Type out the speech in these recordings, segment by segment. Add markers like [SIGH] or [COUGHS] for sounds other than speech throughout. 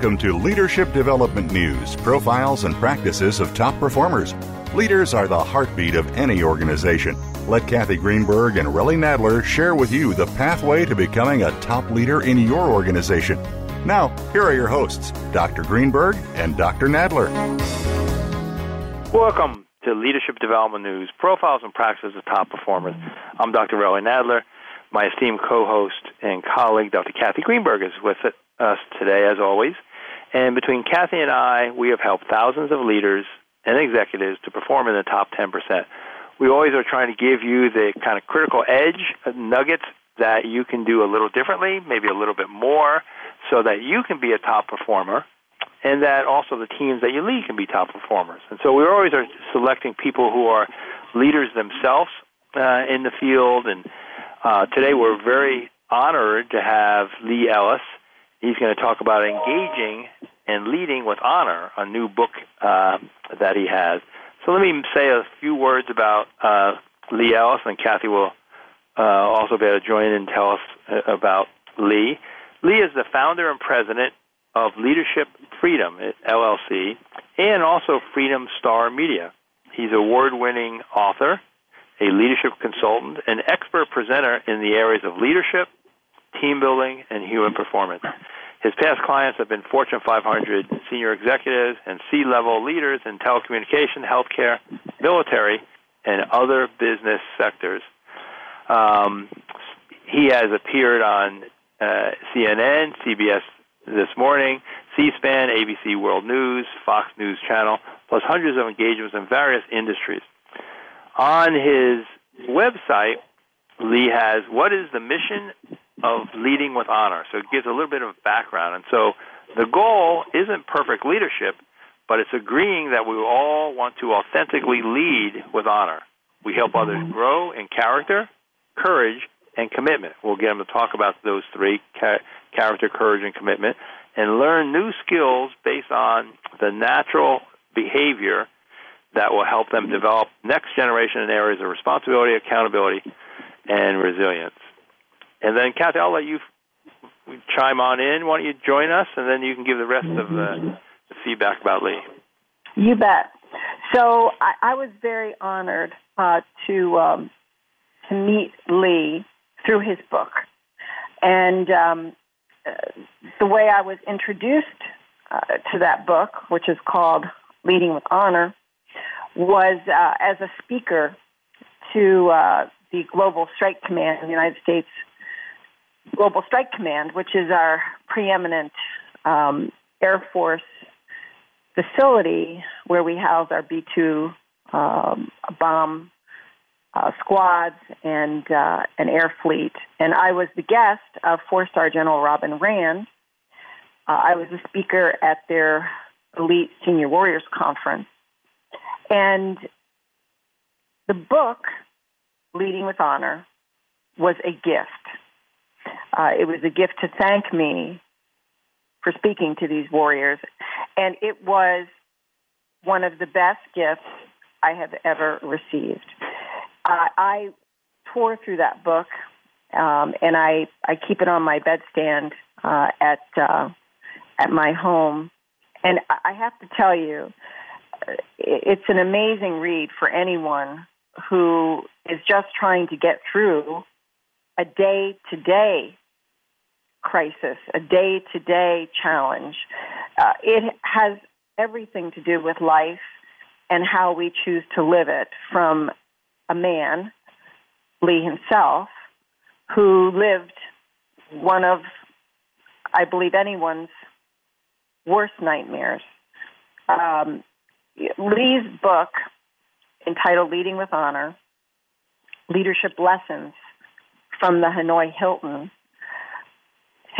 Welcome to Leadership Development News profiles and practices of top performers. Leaders are the heartbeat of any organization. Let Kathy Greenberg and Relly Nadler share with you the pathway to becoming a top leader in your organization. Now, here are your hosts, Dr. Greenberg and Dr. Nadler. Welcome to Leadership Development News profiles and practices of top performers. I'm Dr. Relly Nadler. My esteemed co host and colleague, Dr. Kathy Greenberg, is with us today, as always. And between Kathy and I, we have helped thousands of leaders and executives to perform in the top 10%. We always are trying to give you the kind of critical edge uh, nuggets that you can do a little differently, maybe a little bit more, so that you can be a top performer and that also the teams that you lead can be top performers. And so we always are selecting people who are leaders themselves uh, in the field and uh, today we're very honored to have Lee Ellis. He's going to talk about engaging and leading with honor, a new book uh, that he has. So let me say a few words about uh, Lee Ellis, and Kathy will uh, also be able to join in and tell us uh, about Lee. Lee is the founder and president of Leadership Freedom LLC and also Freedom Star Media. He's award-winning author a leadership consultant, an expert presenter in the areas of leadership, team building, and human performance. His past clients have been Fortune 500 senior executives and C level leaders in telecommunication, healthcare, military, and other business sectors. Um, he has appeared on uh, CNN, CBS This Morning, C SPAN, ABC World News, Fox News Channel, plus hundreds of engagements in various industries on his website, Lee has what is the mission of leading with honor. So it gives a little bit of background. And so the goal isn't perfect leadership, but it's agreeing that we all want to authentically lead with honor. We help others grow in character, courage, and commitment. We'll get them to talk about those three character, courage, and commitment and learn new skills based on the natural behavior that will help them develop next generation in areas of responsibility, accountability, and resilience. And then, Kathy, I'll let you chime on in. Why don't you join us, and then you can give the rest of the, the feedback about Lee. You bet. So I, I was very honored uh, to um, to meet Lee through his book, and um, uh, the way I was introduced uh, to that book, which is called Leading with Honor, was uh, as a speaker to uh, the Global Strike Command in the United States Global Strike Command, which is our preeminent um, Air Force facility where we house our B 2 um, bomb uh, squads and uh, an air fleet. And I was the guest of four star General Robin Rand. Uh, I was a speaker at their Elite Senior Warriors Conference. And the book, Leading with Honor, was a gift. Uh, it was a gift to thank me for speaking to these warriors. And it was one of the best gifts I have ever received. Uh, I tore through that book, um, and I, I keep it on my bedstand uh, at uh, at my home. And I have to tell you, it's an amazing read for anyone who is just trying to get through a day to day crisis, a day to day challenge. Uh, it has everything to do with life and how we choose to live it from a man, Lee himself, who lived one of, I believe, anyone's worst nightmares. Um, Lee's book, entitled Leading with Honor Leadership Lessons from the Hanoi Hilton,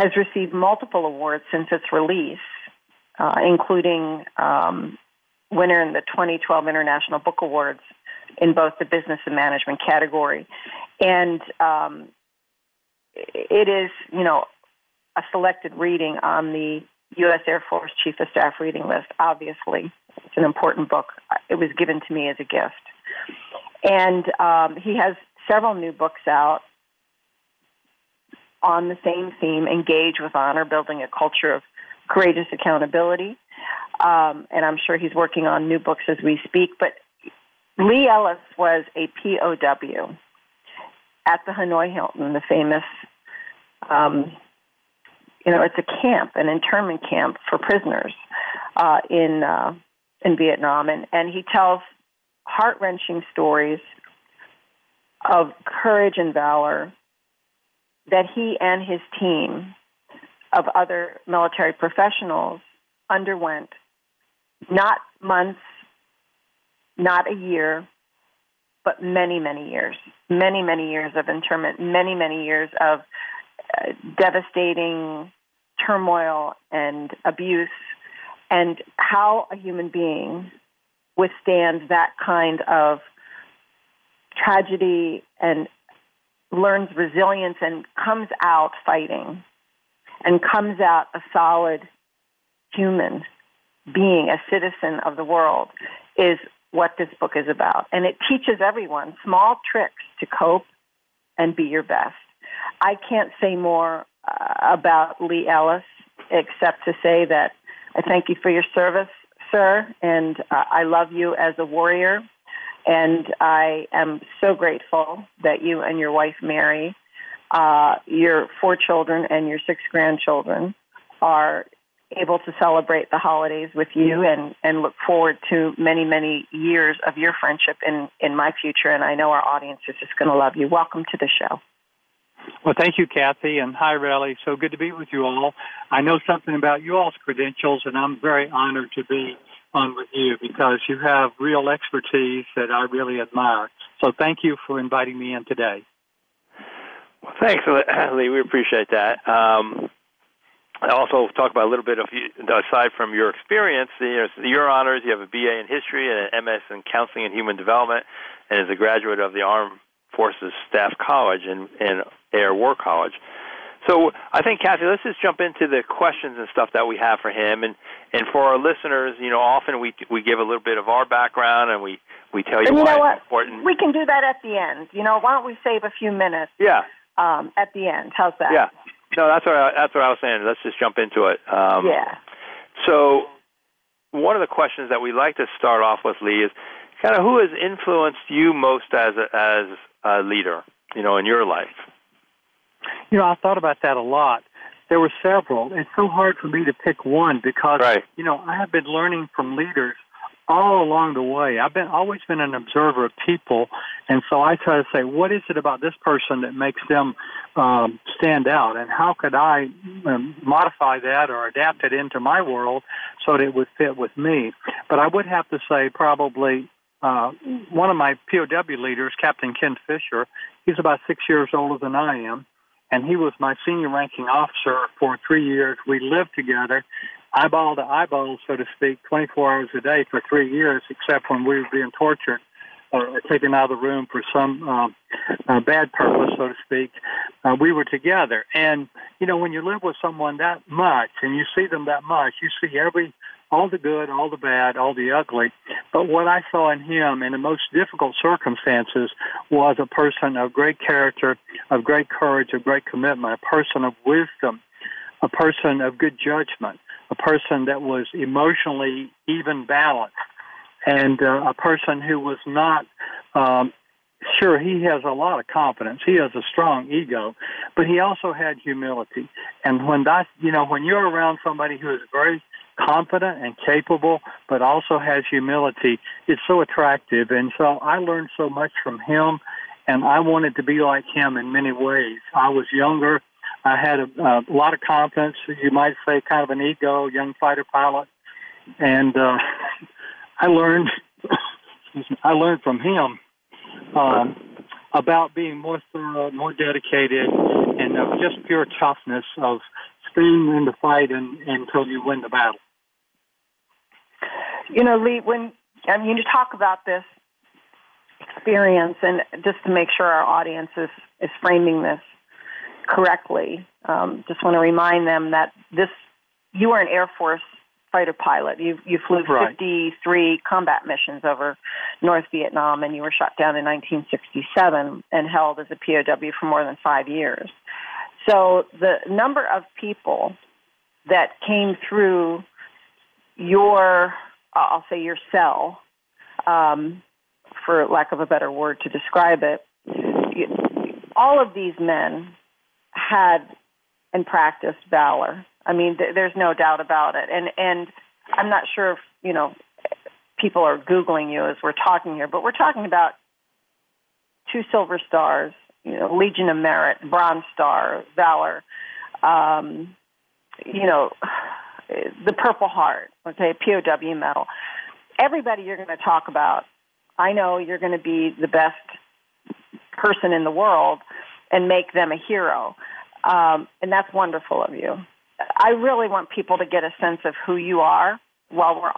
has received multiple awards since its release, uh, including um, winner in the 2012 International Book Awards in both the business and management category. And um, it is, you know, a selected reading on the U.S. Air Force Chief of Staff reading list, obviously. It's an important book. It was given to me as a gift. And um, he has several new books out on the same theme engage with honor, building a culture of Courageous Accountability. Um, and I'm sure he's working on new books as we speak. But Lee Ellis was a POW at the Hanoi Hilton, the famous, um, you know, it's a camp, an internment camp for prisoners uh, in uh, in Vietnam, and and he tells heart wrenching stories of courage and valor that he and his team of other military professionals underwent not months, not a year, but many, many years, many, many years of internment, many, many years of uh, devastating turmoil and abuse, and how a human being withstands that kind of tragedy and learns resilience and comes out fighting and comes out a solid human being, a citizen of the world, is what this book is about. And it teaches everyone small tricks to cope and be your best. I can't say more uh, about Lee Ellis except to say that I thank you for your service, sir, and uh, I love you as a warrior. And I am so grateful that you and your wife, Mary, uh, your four children and your six grandchildren are able to celebrate the holidays with you and, and look forward to many, many years of your friendship in, in my future. And I know our audience is just going to love you. Welcome to the show. Well, thank you, Kathy, and hi, Relly. So good to be with you all. I know something about you all's credentials, and I'm very honored to be on with you because you have real expertise that I really admire. So thank you for inviting me in today. Well, thanks, Lee. [CLEARS THROAT] We appreciate that. Um, I also talk about a little bit of aside from your experience, your honors. You have a BA in history and an MS in counseling and human development, and is a graduate of the Armed Forces Staff College and, and Air War College. So I think, Kathy, let's just jump into the questions and stuff that we have for him, and and for our listeners, you know, often we we give a little bit of our background and we we tell you, and you why know it's important. We can do that at the end. You know, why don't we save a few minutes? Yeah. Um, at the end, how's that? Yeah. No, that's what I, that's what I was saying. Let's just jump into it. Um, yeah. So, one of the questions that we like to start off with, Lee, is kind of who has influenced you most as a, as a leader, you know, in your life. You know, I thought about that a lot. There were several. It's so hard for me to pick one because right. you know I have been learning from leaders all along the way. I've been always been an observer of people, and so I try to say, what is it about this person that makes them um, stand out, and how could I um, modify that or adapt it into my world so that it would fit with me? But I would have to say probably uh, one of my POW leaders, Captain Ken Fisher. He's about six years older than I am, and he was my senior ranking officer for three years. We lived together, eyeball to eyeball, so to speak, 24 hours a day for three years, except when we were being tortured or taken out of the room for some um, uh, bad purpose, so to speak. Uh, we were together. And, you know, when you live with someone that much and you see them that much, you see every all the good, all the bad, all the ugly. But what I saw in him in the most difficult circumstances was a person of great character, of great courage, of great commitment, a person of wisdom, a person of good judgment, a person that was emotionally even balanced, and uh, a person who was not. Um, sure, he has a lot of confidence. He has a strong ego, but he also had humility. And when that, you know, when you're around somebody who is very confident and capable, but also has humility, it's so attractive. And so I learned so much from him, and I wanted to be like him in many ways. I was younger. I had a, a lot of confidence. You might say, kind of an ego, young fighter pilot, and uh, [LAUGHS] I learned. [LAUGHS] I learned from him um, about being more thorough, more dedicated, and of just pure toughness of staying in the fight and, until you win the battle. You know, Lee, when I mean you talk about this experience, and just to make sure our audience is, is framing this correctly, um, just want to remind them that this you are an Air Force fighter pilot. You you flew right. 53 combat missions over North Vietnam, and you were shot down in 1967 and held as a POW for more than five years. So the number of people that came through your, I'll say your cell, um, for lack of a better word to describe it, all of these men had and practiced valor. I mean, th- there's no doubt about it. And and I'm not sure if you know people are googling you as we're talking here, but we're talking about two silver stars, you know, Legion of Merit, Bronze Star, Valor, um, you know, the Purple Heart, okay, POW medal. Everybody you're going to talk about, I know you're going to be the best person in the world and make them a hero. Um, and that's wonderful of you. I really want people to get a sense of who you are while we're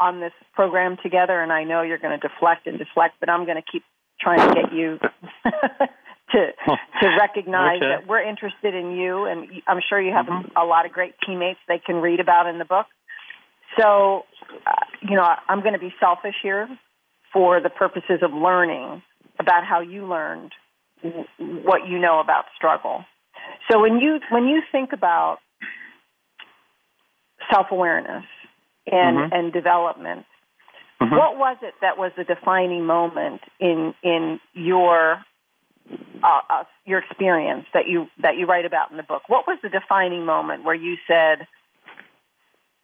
on this program together. And I know you're going to deflect and deflect, but I'm going to keep trying to get you [LAUGHS] to to recognize okay. that we're interested in you, and I'm sure you have mm-hmm. a lot of great teammates they can read about in the book. So, uh, you know, I'm going to be selfish here for the purposes of learning about how you learned what you know about struggle. So when you when you think about self awareness and mm-hmm. and development, mm-hmm. what was it that was the defining moment in in your uh, uh, your experience that you that you write about in the book? What was the defining moment where you said,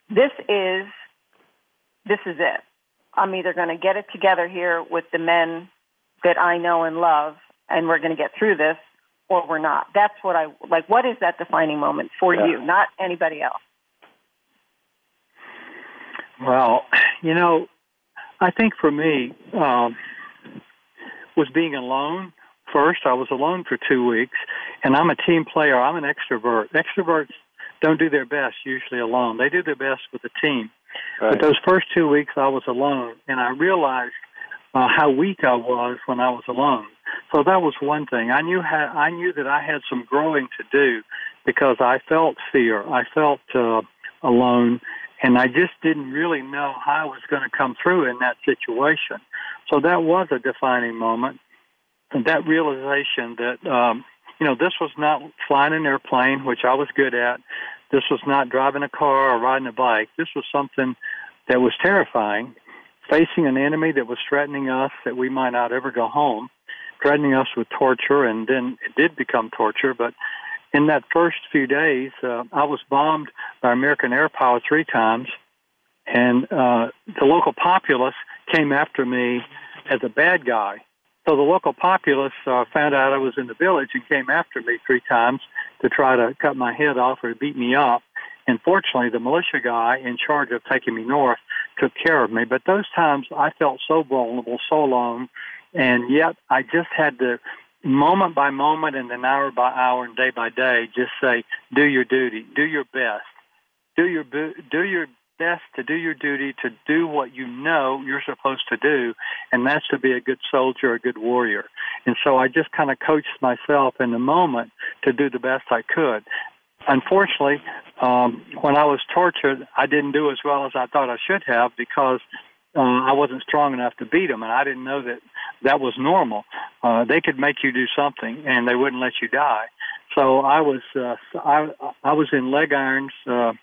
"This is this is it. I'm either going to get it together here with the men that I know and love, and we're going to get through this, or we're not. That's what I like. What is that defining moment for yeah. you, not anybody else? Well, you know, I think for me um, was being alone. First, I was alone for two weeks, and I'm a team player. I'm an extrovert. Extroverts don't do their best usually alone. They do their best with a team. Right. But those first two weeks, I was alone, and I realized uh, how weak I was when I was alone. So that was one thing. I knew how, I knew that I had some growing to do because I felt fear. I felt uh, alone, and I just didn't really know how I was going to come through in that situation. So that was a defining moment. And that realization that um, you know this was not flying an airplane, which I was good at. This was not driving a car or riding a bike. This was something that was terrifying, facing an enemy that was threatening us that we might not ever go home, threatening us with torture, and then it did become torture. But in that first few days, uh, I was bombed by American air power three times, and uh, the local populace came after me as a bad guy. So the local populace uh, found out I was in the village and came after me three times to try to cut my head off or beat me up. And fortunately, the militia guy in charge of taking me north took care of me. But those times I felt so vulnerable, so alone, and yet I just had to, moment by moment and then hour by hour and day by day, just say, do your duty, do your best, do your do your best to do your duty, to do what you know you're supposed to do, and that's to be a good soldier, a good warrior. And so I just kind of coached myself in the moment to do the best I could. Unfortunately, um, when I was tortured, I didn't do as well as I thought I should have because uh, I wasn't strong enough to beat them, and I didn't know that that was normal. Uh, they could make you do something, and they wouldn't let you die. So I was uh, I I was in leg irons uh,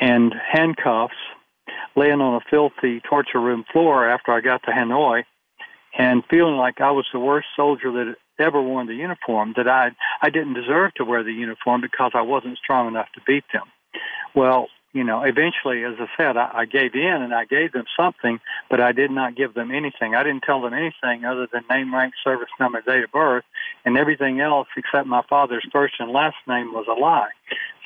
and handcuffs, laying on a filthy torture room floor after I got to Hanoi, and feeling like I was the worst soldier that ever worn the uniform. That I I didn't deserve to wear the uniform because I wasn't strong enough to beat them. Well, you know, eventually, as I said, I, I gave in and I gave them something, but I did not give them anything. I didn't tell them anything other than name, rank, service number, date of birth, and everything else except my father's first and last name was a lie.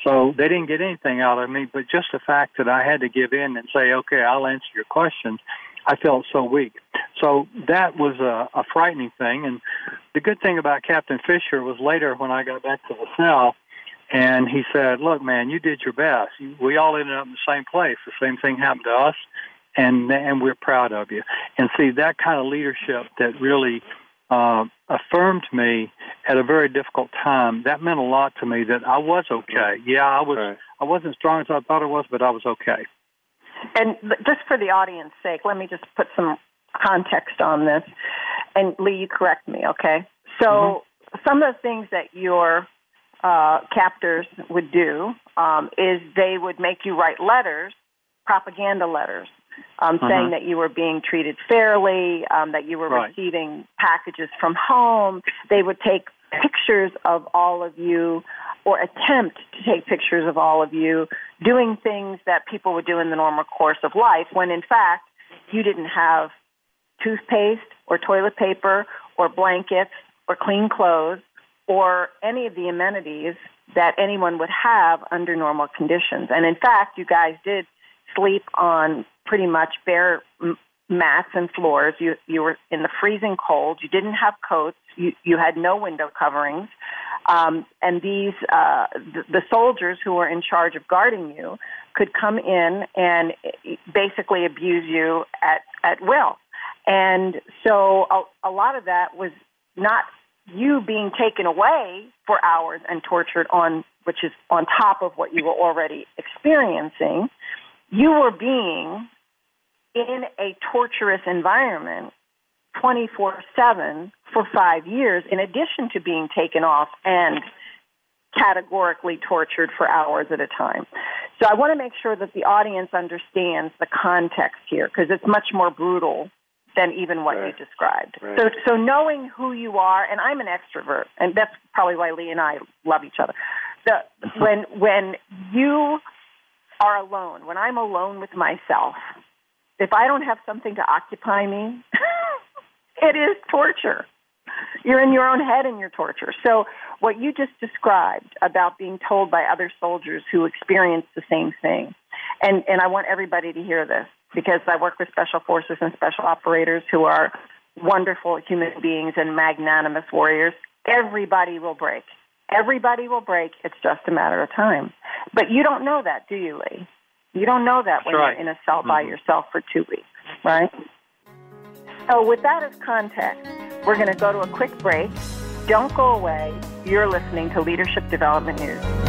So they didn't get anything out of me, but just the fact that I had to give in and say, okay, I'll answer your questions, I felt so weak. So that was a, a frightening thing. And the good thing about Captain Fisher was later when I got back to the cell, and he said, "Look, man, you did your best. We all ended up in the same place. The same thing happened to us, and and we're proud of you." And see that kind of leadership that really uh, affirmed me at a very difficult time. That meant a lot to me. That I was okay. Yeah, I was. Right. I wasn't strong as I thought I was, but I was okay. And just for the audience sake, let me just put some context on this. And Lee, you correct me, okay? So mm-hmm. some of the things that you're uh, captors would do um, is they would make you write letters, propaganda letters, um, uh-huh. saying that you were being treated fairly, um, that you were right. receiving packages from home. They would take pictures of all of you or attempt to take pictures of all of you doing things that people would do in the normal course of life when in fact you didn't have toothpaste or toilet paper or blankets or clean clothes or any of the amenities that anyone would have under normal conditions. And in fact, you guys did sleep on pretty much bare mats and floors. You you were in the freezing cold. You didn't have coats. You you had no window coverings. Um, and these uh, the, the soldiers who were in charge of guarding you could come in and basically abuse you at at will. And so a, a lot of that was not you being taken away for hours and tortured on which is on top of what you were already experiencing you were being in a torturous environment 24 7 for five years, in addition to being taken off and categorically tortured for hours at a time. So I want to make sure that the audience understands the context here because it's much more brutal than even what right. you described. Right. So, so knowing who you are, and I'm an extrovert, and that's probably why Lee and I love each other. The, [LAUGHS] when when you are alone, when I'm alone with myself, if I don't have something to occupy me, [LAUGHS] it is torture. You're in your own head and you're torture. So, what you just described about being told by other soldiers who experienced the same thing, and, and I want everybody to hear this because I work with special forces and special operators who are wonderful human beings and magnanimous warriors. Everybody will break. Everybody will break. It's just a matter of time. But you don't know that, do you, Lee? You don't know that when right. you're in a cell by mm-hmm. yourself for two weeks, right? So, with that as context, we're going to go to a quick break. Don't go away. You're listening to Leadership Development News.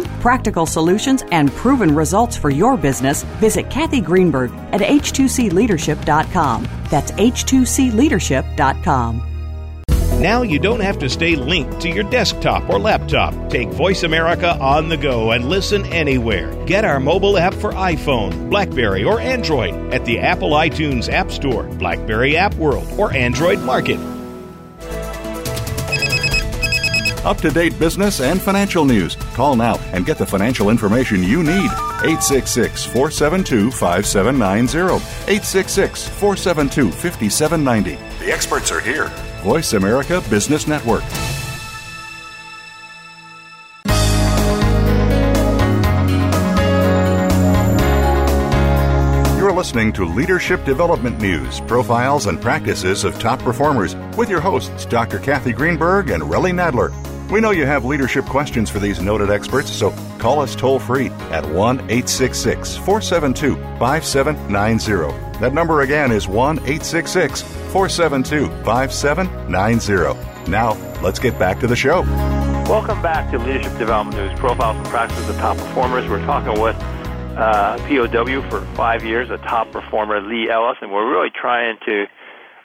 practical solutions, and proven results for your business, visit Kathy Greenberg at h2cleadership.com. That's h2cleadership.com. Now you don't have to stay linked to your desktop or laptop. Take Voice America on the go and listen anywhere. Get our mobile app for iPhone, Blackberry, or Android at the Apple iTunes App Store, Blackberry App World, or Android Market. Up to date business and financial news. Call now and get the financial information you need. 866 472 5790. 866 472 5790. The experts are here. Voice America Business Network. You're listening to Leadership Development News, profiles and practices of top performers with your hosts, Dr. Kathy Greenberg and Relly Nadler. We know you have leadership questions for these noted experts, so call us toll free at 1 866 472 5790. That number again is 1 866 472 5790. Now, let's get back to the show. Welcome back to Leadership Development News, profiles and practices of top performers. We're talking with uh, POW for five years, a top performer, Lee Ellis, and we're really trying to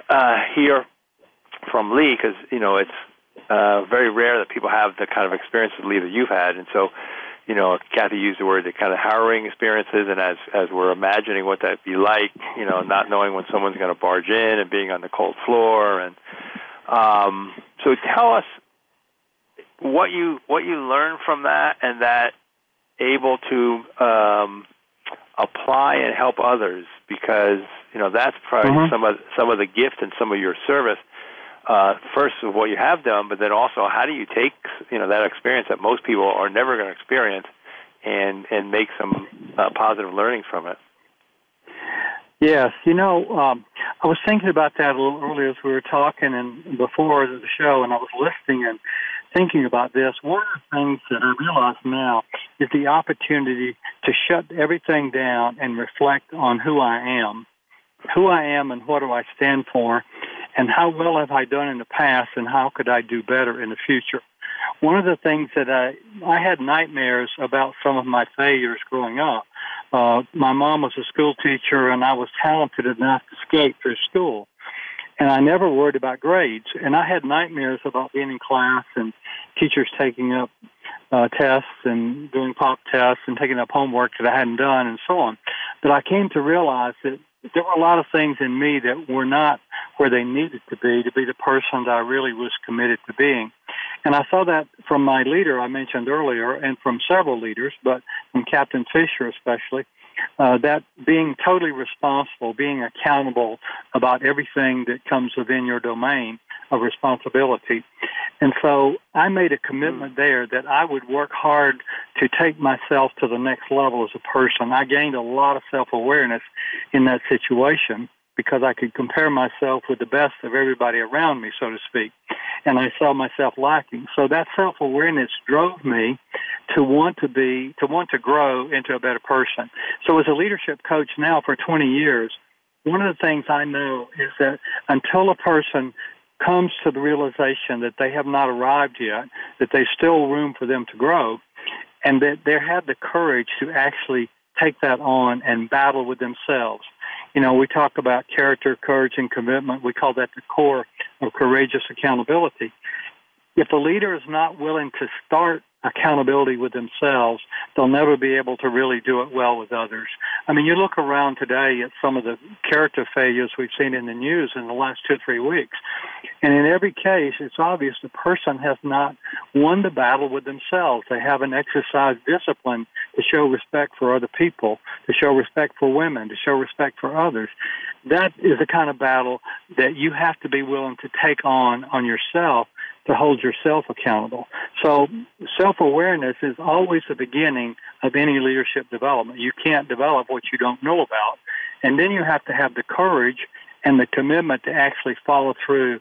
uh, hear from Lee because you know it's uh, very rare that people have the kind of experience with Lee that you've had, and so you know, Kathy used the word the kind of harrowing experiences, and as as we're imagining what that'd be like, you know, not knowing when someone's going to barge in and being on the cold floor, and um, so tell us what you what you learned from that, and that able to um, apply and help others, because you know that's probably mm-hmm. some of some of the gift and some of your service uh, first of what you have done, but then also how do you take you know that experience that most people are never going to experience and and make some uh, positive learnings from it. Yes, you know, um, I was thinking about that a little earlier as we were talking and before the show, and I was listening and thinking about this. One of the things that I realize now is the opportunity to shut everything down and reflect on who I am, who I am, and what do I stand for, and how well have I done in the past and how could I do better in the future. One of the things that I I had nightmares about some of my failures growing up. Uh, my mom was a school teacher, and I was talented enough to skate through school, and I never worried about grades. And I had nightmares about being in class and teachers taking up uh, tests and doing pop tests and taking up homework that I hadn't done and so on. But I came to realize that there were a lot of things in me that were not where they needed to be to be the person that I really was committed to being. And I saw that from my leader I mentioned earlier and from several leaders, but from Captain Fisher especially, uh, that being totally responsible, being accountable about everything that comes within your domain of responsibility. And so I made a commitment hmm. there that I would work hard to take myself to the next level as a person. I gained a lot of self awareness in that situation because I could compare myself with the best of everybody around me, so to speak. And I saw myself lacking. So that self awareness drove me to want to be, to want to grow into a better person. So as a leadership coach now for 20 years, one of the things I know is that until a person comes to the realization that they have not arrived yet, that there's still room for them to grow, and that they have the courage to actually take that on and battle with themselves. You know, we talk about character, courage, and commitment. We call that the core of courageous accountability. If a leader is not willing to start accountability with themselves, they'll never be able to really do it well with others. I mean, you look around today at some of the character failures we've seen in the news in the last two, three weeks. And in every case, it's obvious the person has not won the battle with themselves. They haven't exercised discipline to show respect for other people, to show respect for women, to show respect for others. That is the kind of battle that you have to be willing to take on on yourself to hold yourself accountable. So self awareness is always the beginning of any leadership development. You can't develop what you don't know about. And then you have to have the courage and the commitment to actually follow through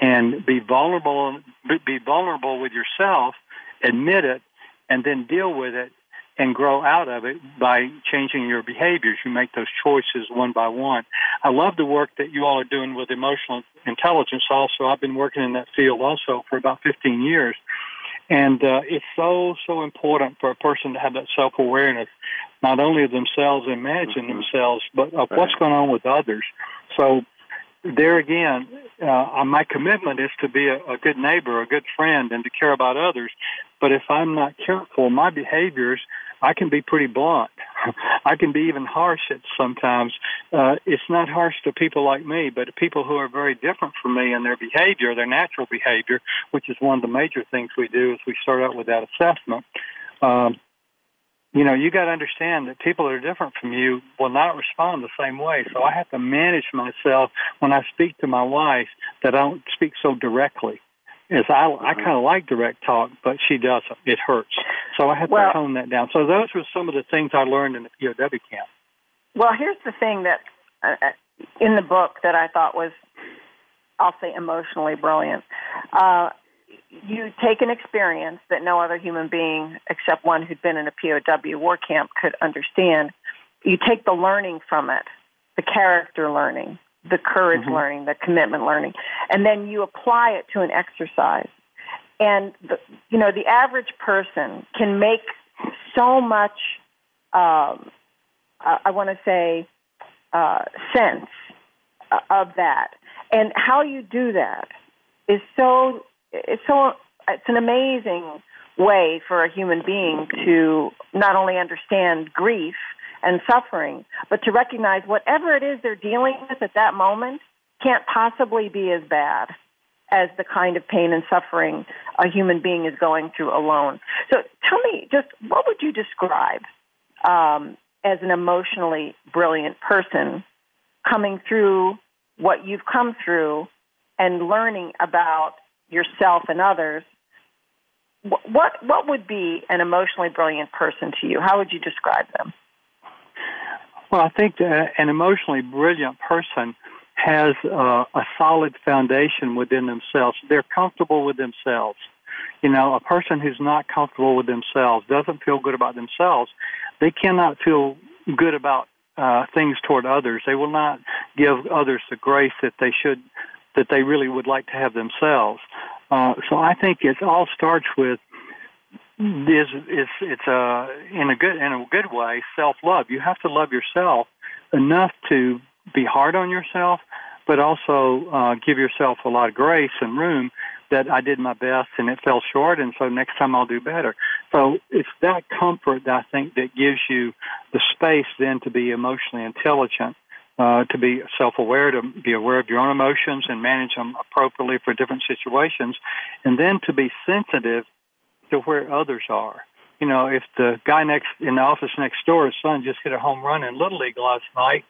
and be vulnerable be vulnerable with yourself, admit it, and then deal with it and grow out of it by changing your behaviors. You make those choices one by one. I love the work that you all are doing with emotional intelligence also. I've been working in that field also for about 15 years. And uh, it's so, so important for a person to have that self awareness, not only of themselves and managing mm-hmm. themselves, but of right. what's going on with others. So, there again, uh, my commitment is to be a, a good neighbor, a good friend, and to care about others. But if I'm not careful, my behaviors, I can be pretty blunt. [LAUGHS] I can be even harsh at sometimes. Uh, it's not harsh to people like me, but people who are very different from me in their behavior, their natural behavior, which is one of the major things we do is we start out with that assessment. Um, you know, you got to understand that people that are different from you will not respond the same way. So I have to manage myself when I speak to my wife that I don't speak so directly. As I, I mm-hmm. kind of like direct talk, but she doesn't. It hurts. So I have well, to tone that down. So those were some of the things I learned in the POW camp. Well, here's the thing that uh, uh, in the book that I thought was, I'll say, emotionally brilliant. Uh, you take an experience that no other human being except one who'd been in a POW war camp could understand. You take the learning from it, the character learning, the courage mm-hmm. learning, the commitment learning, and then you apply it to an exercise. And the, you know, the average person can make so much. Um, I want to say uh, sense of that, and how you do that is so it's so it's an amazing way for a human being to not only understand grief and suffering, but to recognize whatever it is they're dealing with at that moment can't possibly be as bad as the kind of pain and suffering a human being is going through alone. So tell me, just what would you describe um, as an emotionally brilliant person coming through what you've come through and learning about yourself and others, what what would be an emotionally brilliant person to you? How would you describe them? Well, I think an emotionally brilliant person has uh, a solid foundation within themselves. They're comfortable with themselves. You know, a person who's not comfortable with themselves doesn't feel good about themselves. They cannot feel good about uh, things toward others. They will not give others the grace that they should that they really would like to have themselves. Uh, so I think it all starts with is it's it's a in a good in a good way self love. You have to love yourself enough to be hard on yourself, but also uh, give yourself a lot of grace and room that I did my best and it fell short, and so next time I'll do better. So it's that comfort that I think that gives you the space then to be emotionally intelligent uh, to be self-aware, to be aware of your own emotions and manage them appropriately for different situations, and then to be sensitive to where others are. You know, if the guy next in the office next door, his son just hit a home run in little league last night,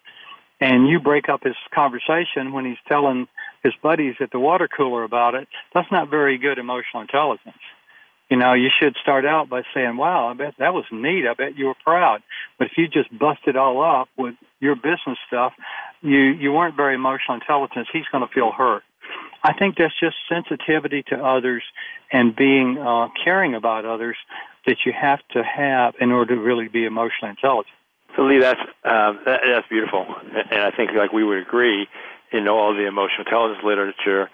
and you break up his conversation when he's telling his buddies at the water cooler about it, that's not very good emotional intelligence. You know, you should start out by saying, "Wow, I bet that was neat. I bet you were proud." But if you just bust it all up with your business stuff, you you weren't very emotional intelligence. He's going to feel hurt. I think that's just sensitivity to others and being uh, caring about others that you have to have in order to really be emotionally intelligent. So Lee, that's um, that, that's beautiful, and I think like we would agree in all the emotional intelligence literature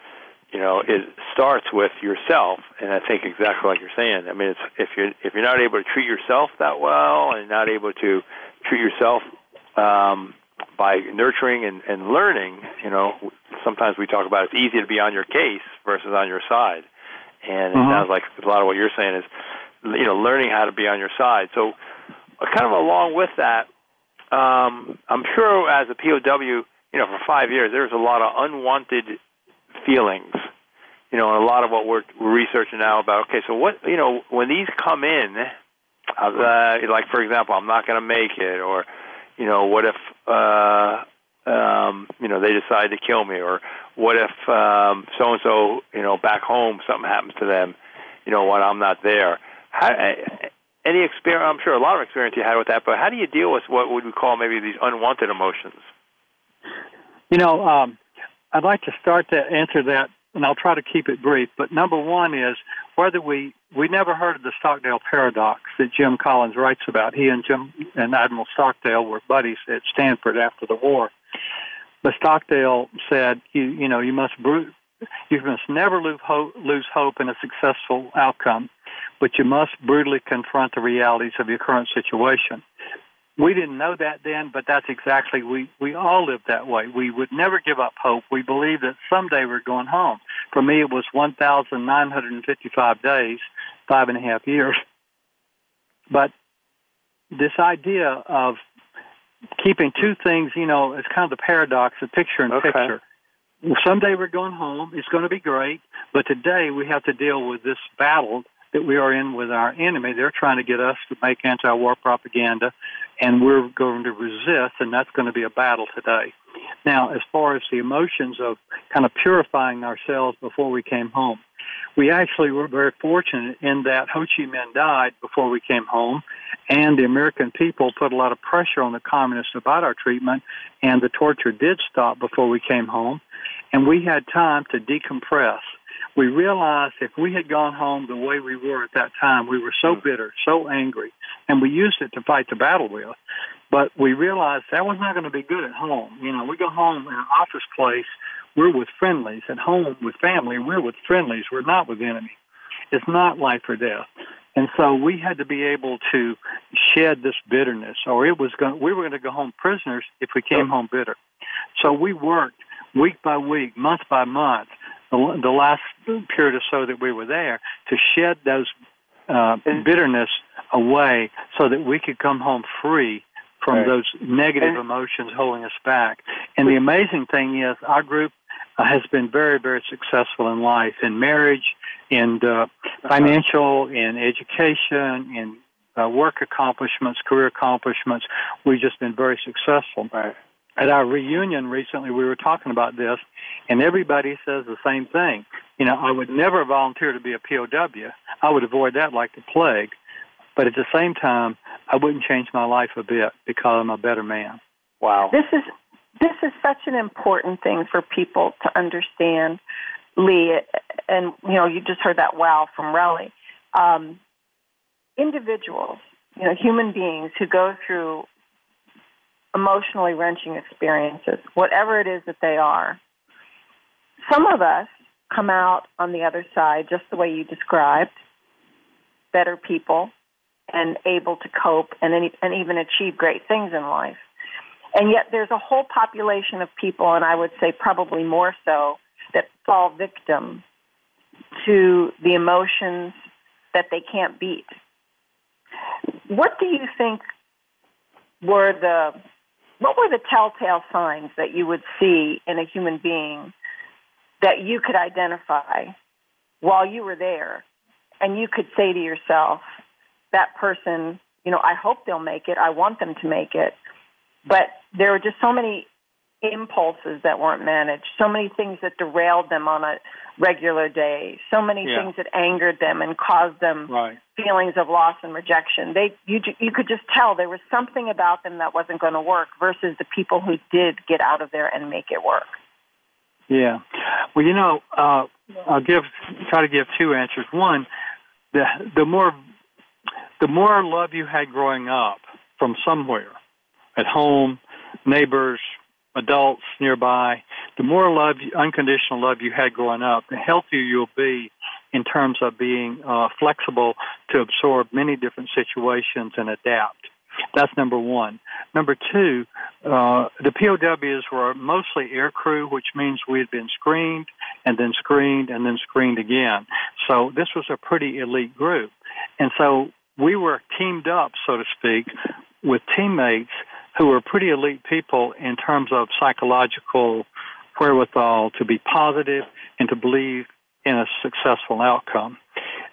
you know, it starts with yourself, and I think exactly like you're saying. I mean, it's, if you're if you're not able to treat yourself that well, and not able to treat yourself um, by nurturing and, and learning, you know, sometimes we talk about it's easy to be on your case versus on your side, and it mm-hmm. sounds like a lot of what you're saying is, you know, learning how to be on your side. So, uh, kind of along with that, um, I'm sure as a POW, you know, for five years, there's a lot of unwanted feelings. You know, and a lot of what we're, we're researching now about, okay, so what, you know, when these come in, uh, like for example, I'm not going to make it, or, you know, what if, uh, um, you know, they decide to kill me, or what if um, so and so, you know, back home something happens to them, you know, when I'm not there. How, any experience? I'm sure a lot of experience you had with that, but how do you deal with what would we call maybe these unwanted emotions? You know, um, I'd like to start to answer that, and I'll try to keep it brief. But number one is whether we we never heard of the Stockdale paradox that Jim Collins writes about. He and Jim and Admiral Stockdale were buddies at Stanford after the war. But Stockdale said, you you know you must you must never lose hope, lose hope in a successful outcome, but you must brutally confront the realities of your current situation. We didn't know that then, but that's exactly we we all lived that way. We would never give up hope. We believed that someday we're going home. For me, it was 1,955 days, five and a half years. But this idea of keeping two things, you know, it's kind of the paradox of picture and Okay. picture. Someday we're going home. It's going to be great, but today we have to deal with this battle that we are in with our enemy. They're trying to get us to make anti-war propaganda, and we're going to resist, and that's going to be a battle today. Now, as far as the emotions of kind of purifying ourselves before we came home, we actually were very fortunate in that Ho Chi Minh died before we came home, and the American people put a lot of pressure on the communists about our treatment, and the torture did stop before we came home, and we had time to decompress. We realized if we had gone home the way we were at that time, we were so bitter, so angry, and we used it to fight the battle with. But we realized that was not going to be good at home. You know, we go home in an office place, we're with friendlies. At home with family, we're with friendlies. We're not with enemies. It's not life or death. And so we had to be able to shed this bitterness, or it was going, we were going to go home prisoners if we came home bitter. So we worked week by week, month by month, the, the last period or so that we were there, to shed those uh, bitterness away so that we could come home free from Right. those negative emotions holding us back. And the amazing thing is, our group uh, has been very, very successful in life, in marriage, in uh, financial, in education, in uh, work accomplishments, career accomplishments. We've just been very successful. Right. At our reunion recently, we were talking about this, and everybody says the same thing. You know, I would never volunteer to be a POW. I would avoid that like the plague. But at the same time, I wouldn't change my life a bit because I'm a better man. Wow. This is this is such an important thing for people to understand, Lee. And you know, you just heard that wow from Relly. Um, individuals, you know, human beings who go through emotionally wrenching experiences, whatever it is that they are. Some of us come out on the other side just the way you described, better people and able to cope and, and even achieve great things in life. And yet there's a whole population of people, and I would say probably more so, that fall victim to the emotions that they can't beat. What do you think were the what were the telltale signs that you would see in a human being that you could identify while you were there and you could say to yourself, that person, you know, I hope they'll make it, I want them to make it. But there were just so many impulses that weren't managed, so many things that derailed them on a regular day, so many Yeah. things that angered them and caused them Right. feelings of loss and rejection. They you you could just tell there was something about them that wasn't going to work versus the people who did get out of there and make it work. Yeah. Well, you know, uh, I'll give try to give two answers. One, the the more the more love you had growing up from somewhere, at home, neighbors, adults nearby, the more love, unconditional love you had growing up, the healthier you'll be in terms of being uh, flexible to absorb many different situations and adapt. That's number one. Number two, uh, the POWs were mostly air crew, which means we had been screened and then screened and then screened again. So this was a pretty elite group. And so we were teamed up, so to speak, with teammates who were pretty elite people in terms of psychological wherewithal to be positive and to believe in a successful outcome.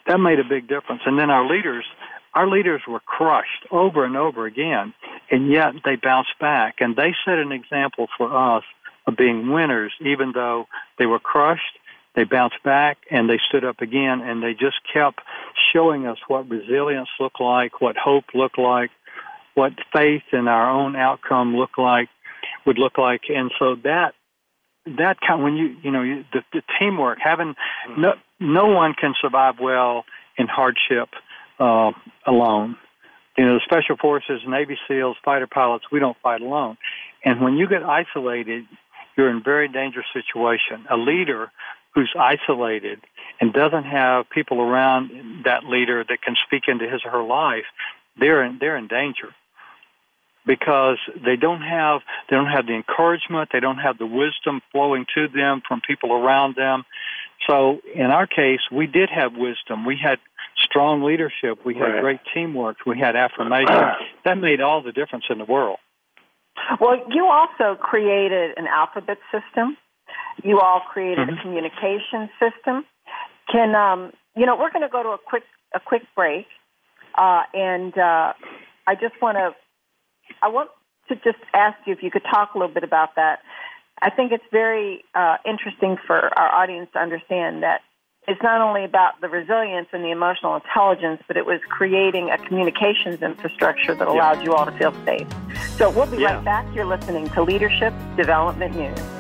That made a big difference. And then our leaders, our leaders were crushed over and over again, and yet they bounced back. And they set an example for us of being winners, even though they were crushed. They bounced back and they stood up again, and they just kept showing us what resilience looked like, what hope looked like, what faith in our own outcome look like, would look like. And so that that kind when you you know you, the, the teamwork having no no one can survive well in hardship uh, alone. You know, the special forces, Navy SEALs, fighter pilots, we don't fight alone. And when you get isolated, you're in a very dangerous situation. A leader who's isolated and doesn't have people around that leader that can speak into his or her life, they're in, they're in danger. because they don't have they don't have the encouragement, they don't have the wisdom flowing to them from people around them. So in our case, we did have wisdom. We had strong leadership. We had right. great teamwork. We had affirmation. [CLEARS THROAT] that made all the difference in the world. Well, you also created an alphabet system. You all created mm-hmm. a communication system. Can um, you know? We're going to go to a quick a quick break, uh, and uh, I just want to I want to just ask you if you could talk a little bit about that. I think it's very uh, interesting for our audience to understand that it's not only about the resilience and the emotional intelligence, but it was creating a communications infrastructure that allowed yeah. you all to feel safe. So we'll be yeah. right back. You're listening to Leadership Development News.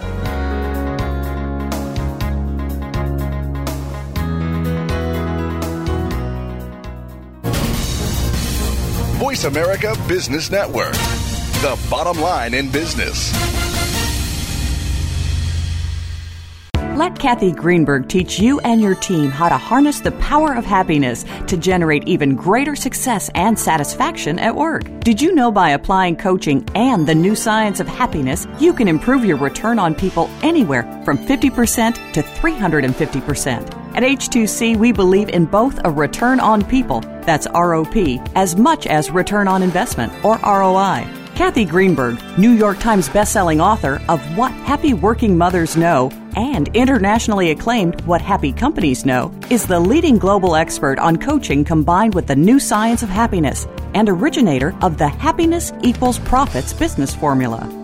Voice America Business Network, the bottom line in business. Let Kathy Greenberg teach you and your team how to harness the power of happiness to generate even greater success and satisfaction at work. Did you know by applying coaching and the new science of happiness, you can improve your return on people anywhere from 50% to 350%? At H2C, we believe in both a return on people, that's ROP, as much as return on investment, or ROI. Kathy Greenberg, New York Times bestselling author of What Happy Working Mothers Know and internationally acclaimed What Happy Companies Know, is the leading global expert on coaching combined with the new science of happiness and originator of the Happiness Equals Profits business formula.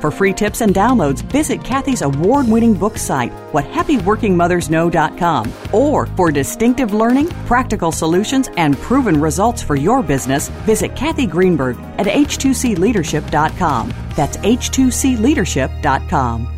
For free tips and downloads, visit Kathy's award winning book site, whathappyworkingmothersknow.com. Or for distinctive learning, practical solutions, and proven results for your business, visit Kathy Greenberg at h2cleadership.com. That's h2cleadership.com.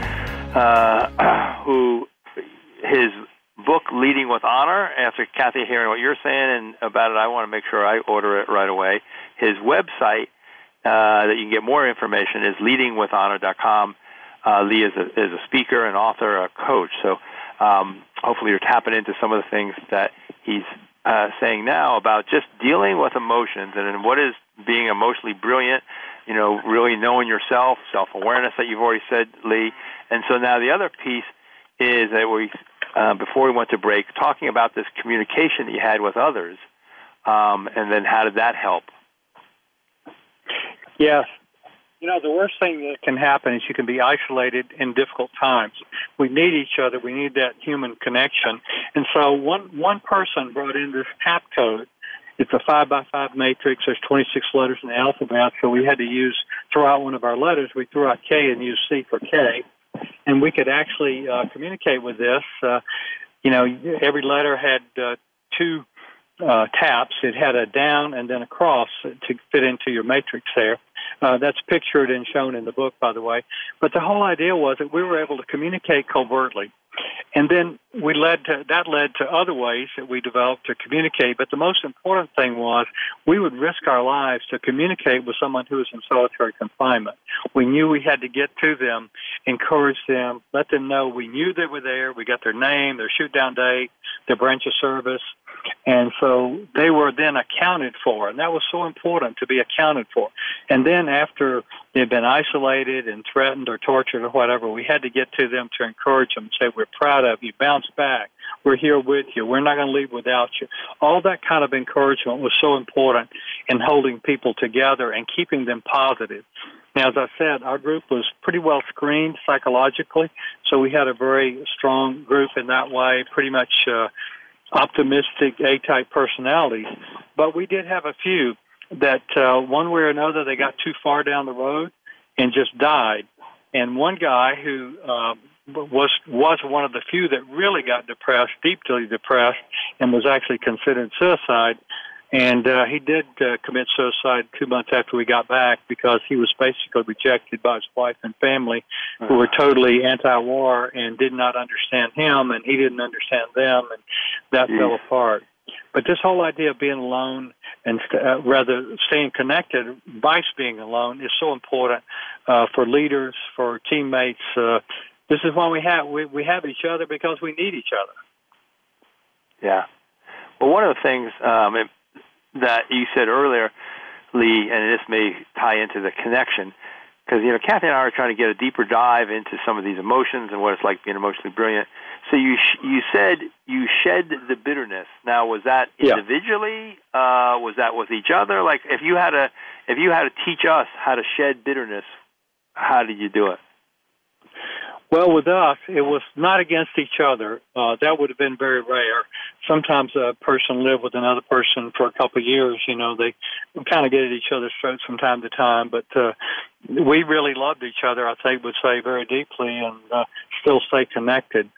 uh, [CLEARS THROAT] who his book Leading with Honor. After Kathy hearing what you're saying and about it, I want to make sure I order it right away. His website uh, that you can get more information is leadingwithhonor.com. Uh, Lee is a, is a speaker, an author, a coach. So um, hopefully you're tapping into some of the things that he's uh, saying now about just dealing with emotions and what is being emotionally brilliant, you know, really knowing yourself, self awareness that you've already said, Lee. And so now the other piece is that we, uh, before we went to break, talking about this communication that you had with others, um, and then how did that help? Yes. You know, the worst thing that can happen is you can be isolated in difficult times. We need each other. We need that human connection. And so one, one person brought in this tap code. It's a five by five matrix. There's 26 letters in the alphabet. So we had to use, throw out one of our letters. We threw out K and used C for K. And we could actually uh, communicate with this. Uh, you know, every letter had uh, two uh, taps. It had a down and then a cross to fit into your matrix there. Uh, that's pictured and shown in the book, by the way. But the whole idea was that we were able to communicate covertly. And then we led to, that led to other ways that we developed to communicate. But the most important thing was we would risk our lives to communicate with someone who was in solitary confinement. We knew we had to get to them, encourage them, let them know we knew they were there. We got their name, their shoot down date, their branch of service. And so they were then accounted for. And that was so important to be accounted for. And then after they'd been isolated and threatened or tortured or whatever, we had to get to them to encourage them, and say, we're proud of you, bounce back, we're here with you, we're not going to leave without you. All that kind of encouragement was so important in holding people together and keeping them positive. Now, as I said, our group was pretty well screened psychologically, so we had a very strong group in that way, pretty much uh, optimistic A-type personalities. But we did have a few that uh, one way or another they got too far down the road and just died. And one guy who uh, was was one of the few that really got depressed, deeply depressed, and was actually considered suicide. And uh, he did uh, commit suicide two months after we got back because he was basically rejected by his wife and family, who were totally anti-war and did not understand him, and he didn't understand them, and that Jeez. fell apart. But this whole idea of being alone and st- uh, rather staying connected by being alone is so important uh, for leaders, for teammates. Uh, this is why we have we, we have each other because we need each other. Yeah. Well, one of the things um, that you said earlier, Lee, and this may tie into the connection, because you know Kathy and I are trying to get a deeper dive into some of these emotions and what it's like being emotionally brilliant. So you sh- you said you shed the bitterness. Now, was that individually? Yeah. Uh, was that with each other? Like, if you had to if you had to teach us how to shed bitterness, how did you do it? Well, with us, it was not against each other. Uh, that would have been very rare. Sometimes a person lived with another person for a couple of years. You know, they kind of get at each other's throats from time to time. But uh, we really loved each other. I think would say very deeply and uh, still stay connected.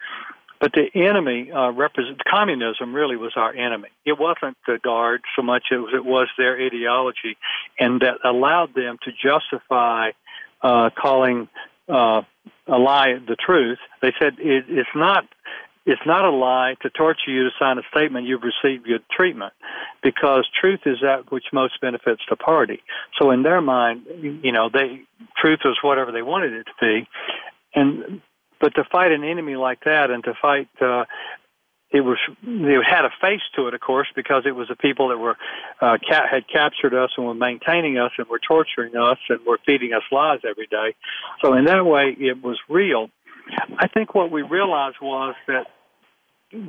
But the enemy uh, represent communism really was our enemy. It wasn't the guard so much as it was their ideology, and that allowed them to justify uh, calling uh, a lie the truth. They said it, it's not it's not a lie to torture you to sign a statement you've received good treatment because truth is that which most benefits the party. So in their mind, you know, they truth was whatever they wanted it to be. And but to fight an enemy like that and to fight uh it was it had a face to it, of course, because it was the people that were uh, ca- had captured us and were maintaining us and were torturing us and were feeding us lies every day. So in that way, it was real. I think what we realized was that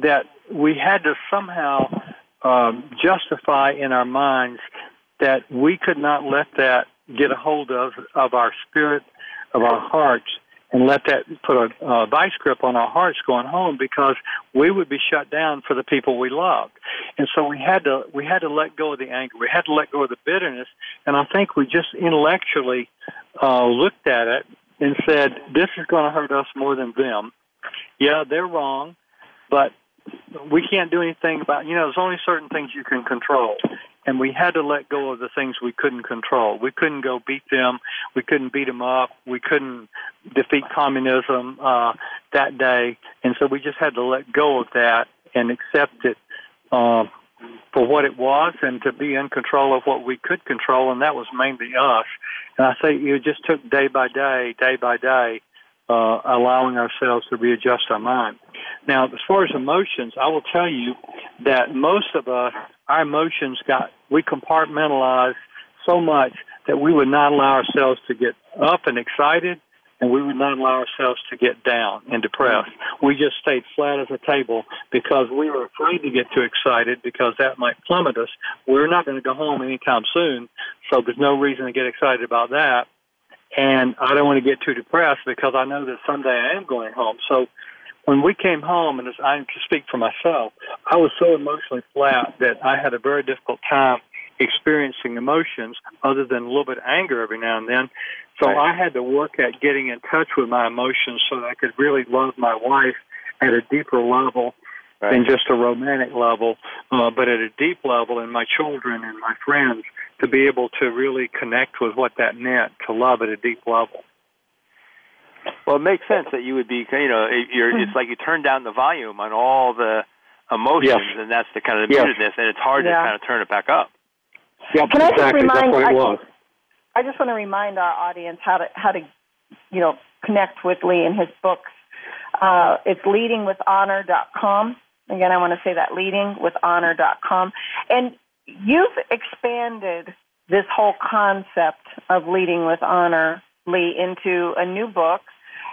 that we had to somehow um, justify in our minds that we could not let that get a hold of of our spirit, of our hearts, and let that put a uh, vice grip on our hearts going home because we would be shut down for the people we loved. And so we had to we had to let go of the anger. We had to let go of the bitterness. And I think we just intellectually uh, looked at it and said, "This is going to hurt us more than them." Yeah, they're wrong, but we can't do anything about. You know, there's only certain things you can control, and we had to let go of the things we couldn't control. We couldn't go beat them. We couldn't beat them up. We couldn't defeat communism uh, that day, and so we just had to let go of that and accept it. Uh, for what it was and to be in control of what we could control, and that was mainly us. And I say it just took day by day, day by day, uh, allowing ourselves to readjust our mind. Now, as far as emotions, I will tell you that most of us, our emotions got, we compartmentalized so much that we would not allow ourselves to get up and excited and we would not allow ourselves to get down and depressed. We just stayed flat as a table because we were afraid to get too excited because that might plummet us. We're not going to go home anytime soon, so there's no reason to get excited about that. And I don't want to get too depressed because I know that someday I am going home. So when we came home, and as I can speak for myself, I was so emotionally flat that I had a very difficult time experiencing emotions other than a little bit of anger every now and then. So right. I had to work at getting in touch with my emotions so that I could really love my wife at a deeper level right. than just a romantic level, uh, but at a deep level, and my children and my friends to be able to really connect with what that meant to love at a deep level. Well, it makes sense that you would be, you know, you're, it's like you turn down the volume on all the emotions, yes. and that's the kind of the yes. mutedness, and it's hard yeah. to kind of turn it back up. Yep, Can exactly. I just remind, That's what it was. I, I just want to remind our audience how to how to, you know, connect with Lee and his books. Uh, it's leadingwithhonor.com. Again, I want to say that leadingwithhonor.com. And you've expanded this whole concept of leading with honor, Lee, into a new book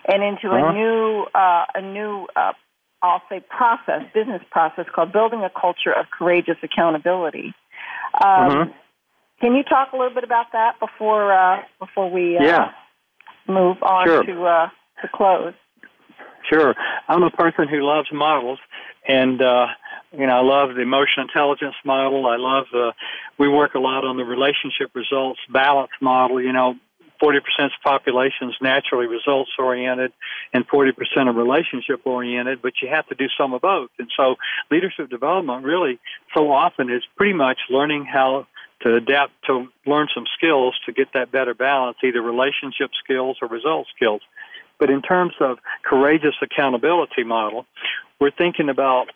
and into uh-huh. a new uh, a new uh, I'll say process, business process called building a culture of courageous accountability. Um, mm-hmm. Can you talk a little bit about that before uh, before we uh, yeah. move on sure. to uh, to close? Sure. I'm a person who loves models, and uh, you know I love the emotional intelligence model. I love the. We work a lot on the relationship results balance model. You know, 40% of the population is naturally results oriented and 40% are relationship oriented, but you have to do some of both. And so leadership development really so often is pretty much learning how to adapt to learn some skills to get that better balance, either relationship skills or result skills. But in terms of courageous accountability model, we're thinking about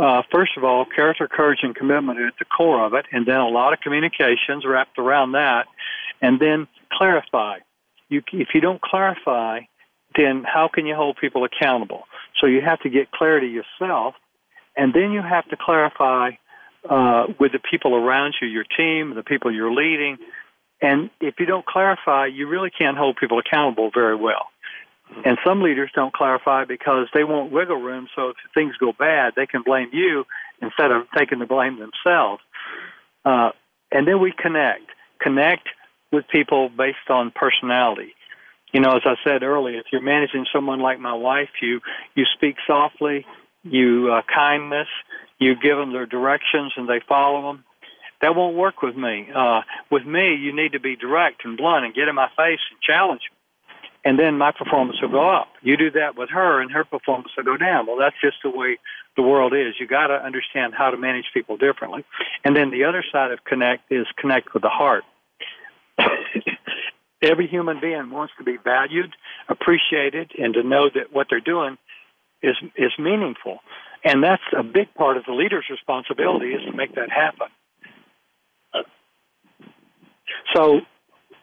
uh, first of all, character, courage, and commitment at the core of it, and then a lot of communications wrapped around that, and then clarify. You, if you don't clarify, then how can you hold people accountable? So you have to get clarity yourself, and then you have to clarify uh, with the people around you, your team, the people you're leading. And if you don't clarify, you really can't hold people accountable very well. And some leaders don't clarify because they want wiggle room. So if things go bad, they can blame you instead of taking the blame themselves. Uh, and then we connect. Connect with people based on personality. You know, as I said earlier, if you're managing someone like my wife, you you speak softly, you uh, kindness, you give them their directions and they follow them. That won't work with me. Uh, with me, you need to be direct and blunt and get in my face and challenge me. And then my performance will go up. You do that with her, and her performance will go down. Well, that's just the way the world is. You got to understand how to manage people differently. And then the other side of connect is connect with the heart. [COUGHS] Every human being wants to be valued, appreciated, and to know that what they're doing is is meaningful. And that's a big part of the leader's responsibility is to make that happen. So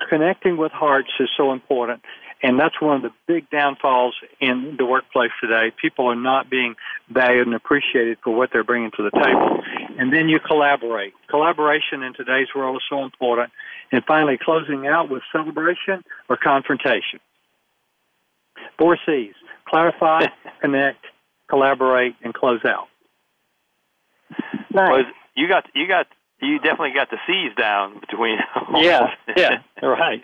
connecting with hearts is so important. And that's one of the big downfalls in the workplace today. People are not being valued and appreciated for what they're bringing to the table. And then you collaborate. Collaboration in today's world is so important. And finally, closing out with celebration or confrontation. Four C's clarify, [LAUGHS] connect, collaborate, and close out. Nice. Well, you got you got you definitely got the C's down between. [LAUGHS] yeah, yeah, right.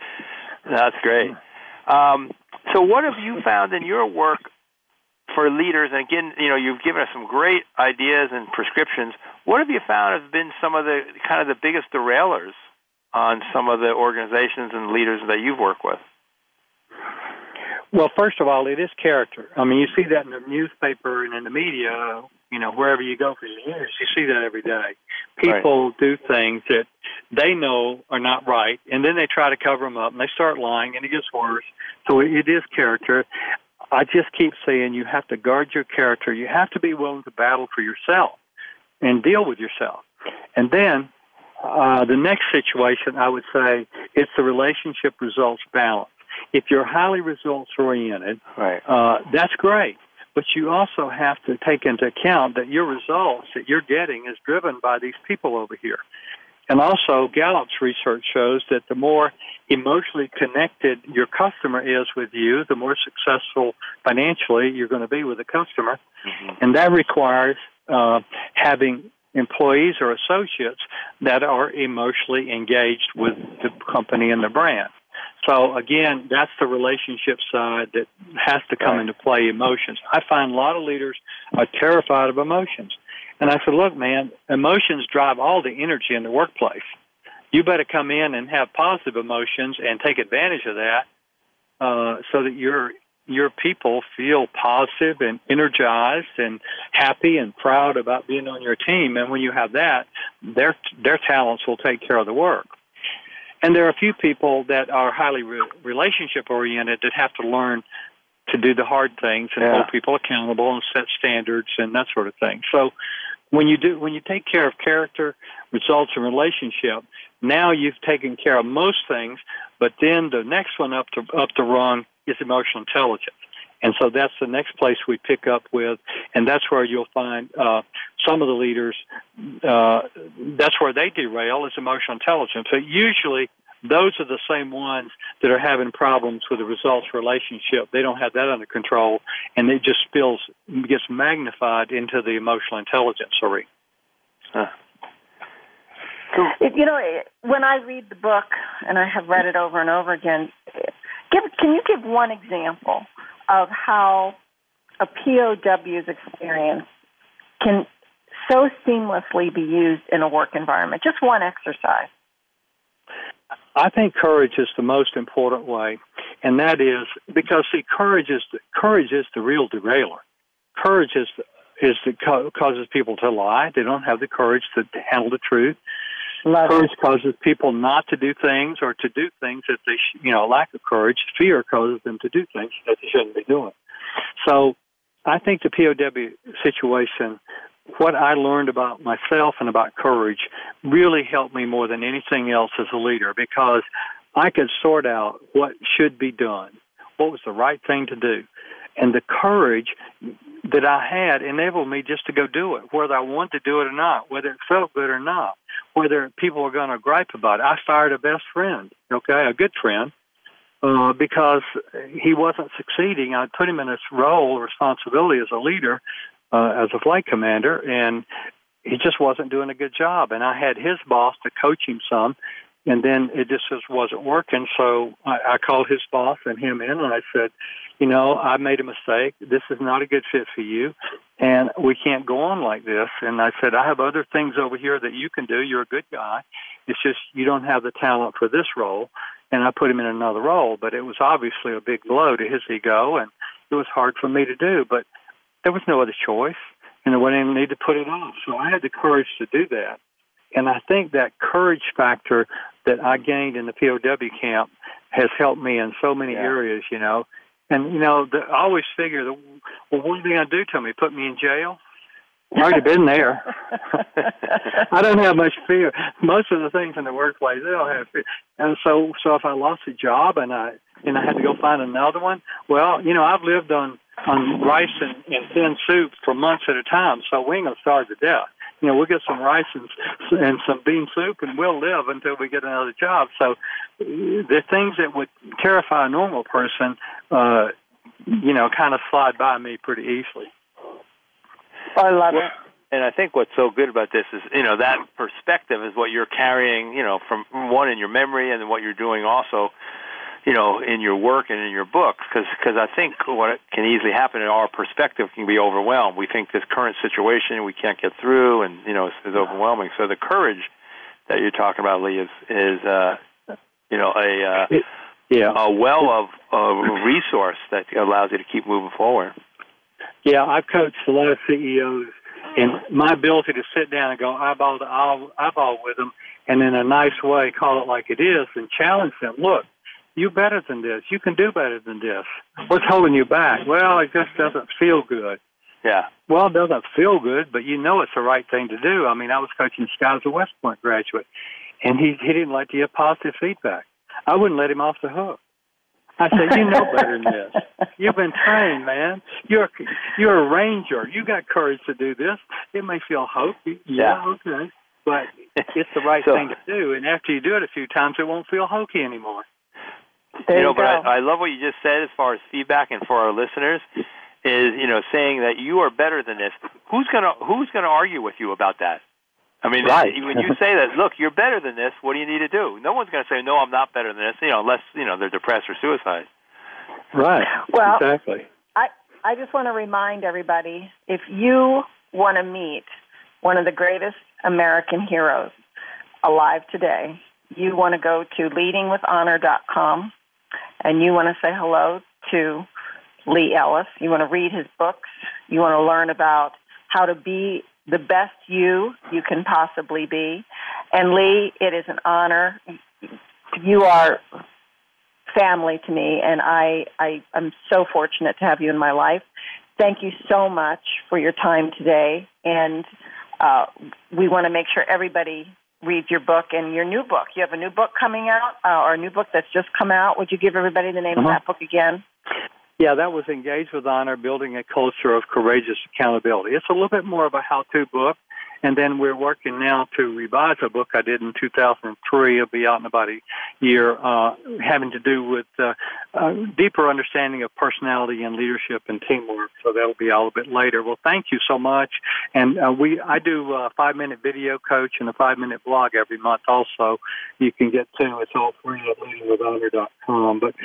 That's great. Um, so, what have you found in your work for leaders? And again, you know, you've given us some great ideas and prescriptions. What have you found have been some of the kind of the biggest derailers on some of the organizations and leaders that you've worked with? Well, first of all, it is character. I mean, you see that in the newspaper and in the media. You know, wherever you go for years, you see that every day. People right. do things that they know are not right, and then they try to cover them up, and they start lying, and it gets worse. So it is character. I just keep saying you have to guard your character. You have to be willing to battle for yourself and deal with yourself. And then uh, the next situation, I would say, it's the relationship results balance. If you're highly results oriented, right. uh, that's great. But you also have to take into account that your results that you're getting is driven by these people over here. And also, Gallup's research shows that the more emotionally connected your customer is with you, the more successful financially you're going to be with the customer. Mm-hmm. And that requires uh, having employees or associates that are emotionally engaged with the company and the brand. So again, that's the relationship side that has to come right. into play. Emotions. I find a lot of leaders are terrified of emotions. And I said, look, man, emotions drive all the energy in the workplace. You better come in and have positive emotions and take advantage of that, uh, so that your your people feel positive and energized and happy and proud about being on your team. And when you have that, their their talents will take care of the work. And there are a few people that are highly re- relationship oriented that have to learn to do the hard things and yeah. hold people accountable and set standards and that sort of thing. So when you do when you take care of character, results, and relationship, now you've taken care of most things. But then the next one up to up the rung is emotional intelligence. And so that's the next place we pick up with, and that's where you'll find uh, some of the leaders. Uh, that's where they derail is emotional intelligence. So usually those are the same ones that are having problems with the results relationship. They don't have that under control, and it just spills, gets magnified into the emotional intelligence arena. Huh. You know, when I read the book, and I have read it over and over again, give, can you give one example of how a POW's experience can so seamlessly be used in a work environment? Just one exercise. I think courage is the most important way, and that is because see, courage is the, courage is the real derailer. Courage is the, is the causes people to lie. They don't have the courage to handle the truth. Love courage it. causes people not to do things or to do things that they, sh- you know, lack of courage. Fear causes them to do things that they shouldn't be doing. So, I think the POW situation what I learned about myself and about courage really helped me more than anything else as a leader because I could sort out what should be done, what was the right thing to do. And the courage that I had enabled me just to go do it, whether I wanted to do it or not, whether it felt good or not, whether people were going to gripe about it. I fired a best friend, okay, a good friend, uh, because he wasn't succeeding. I put him in his role, responsibility as a leader, uh, as a flight commander, and he just wasn't doing a good job. And I had his boss to coach him some, and then it just just wasn't working. So I, I called his boss and him in, and I said, you know, I made a mistake. This is not a good fit for you, and we can't go on like this. And I said, I have other things over here that you can do. You're a good guy. It's just you don't have the talent for this role. And I put him in another role, but it was obviously a big blow to his ego, and it was hard for me to do. But there was no other choice, and there wasn't any need to put it off. So I had the courage to do that. And I think that courage factor that I gained in the POW camp has helped me in so many yeah. areas, you know. And, you know, the, I always figure, the, well, what are they going to do to me? Put me in jail? I've already been there. [LAUGHS] I don't have much fear. Most of the things in the workplace, they don't have fear. And so, so if I lost a job and I and I had to go find another one, well, you know, I've lived on on rice and, and thin soup for months at a time, so we ain't gonna starve to death. You know, we'll get some rice and, and some bean soup, and we'll live until we get another job. So, the things that would terrify a normal person, uh, you know, kind of slide by me pretty easily. I love well, it. And I think what's so good about this is, you know, that perspective is what you're carrying, you know, from one in your memory and then what you're doing also you know, in your work and in your book, because because I think what can easily happen in our perspective can be overwhelmed. We think this current situation we can't get through, and you know, is, is overwhelming. So the courage that you're talking about, Lee, is is uh, you know a uh, yeah a well of of resource that allows you to keep moving forward. Yeah, I've coached a lot of CEOs And my ability to sit down and go eyeball to eyeball with them and in a nice way call it like it is and challenge them. Look, you better than this. You can do better than this. What's holding you back? Well, it just doesn't feel good. Yeah. Well, it doesn't feel good, but you know it's the right thing to do. I mean, I was coaching Sky as a West Point graduate, and he he didn't like to give positive feedback. I wouldn't let him off the hook. I said, "You know better than this. You've been trained, man. You're you're a ranger. You got courage to do this. It may feel hokey, yeah, yeah okay, but it's the right so, thing to do. And after you do it a few times, it won't feel hokey anymore." There you know, you but I, I love what you just said as far as feedback and for our listeners is you know saying that you are better than this. Who's gonna Who's gonna argue with you about that? I mean, right. [LAUGHS] when you say that, look, you're better than this. What do you need to do? No one's going to say, no, I'm not better than this. You know, unless you know they're depressed or suicide. Right. Well, exactly. I I just want to remind everybody if you want to meet one of the greatest American heroes alive today, you want to go to leadingwithhonor.com and you want to say hello to Lee Ellis. You want to read his books. You want to learn about how to be the best you you can possibly be. And Lee, it is an honor. You are family to me, and I, I am so fortunate to have you in my life. Thank you so much for your time today, and uh, we want to make sure everybody reads your book and your new book. You have a new book coming out, uh, or a new book that's just come out. Would you give everybody the name uh-huh. of that book again? Yeah, that was Engaged with Honor, Building a Culture of Courageous Accountability. It's a little bit more of a how-to book. And then we're working now to revise a book I did in 2003. It'll be out in about a year, uh, having to do with uh, a deeper understanding of personality and leadership and teamwork. So that'll be all a bit later. Well, thank you so much. And uh, we, I do a five minute video coach and a five minute blog every month. Also, you can get to. It's all free at leadingwithhonor.com. But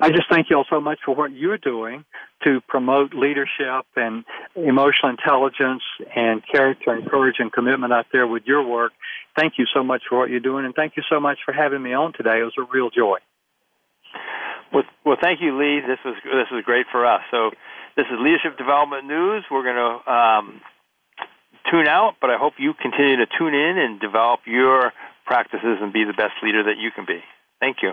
I just thank you all so much for what you're doing to promote leadership and emotional intelligence and character and courage and commitment out there with your work. Thank you so much for what you're doing, and thank you so much for having me on today. It was a real joy. Well, well, thank you, Lee. This was this was great for us. So, this is Leadership Development News. We're going to um, tune out, but I hope you continue to tune in and develop your practices and be the best leader that you can be. Thank you.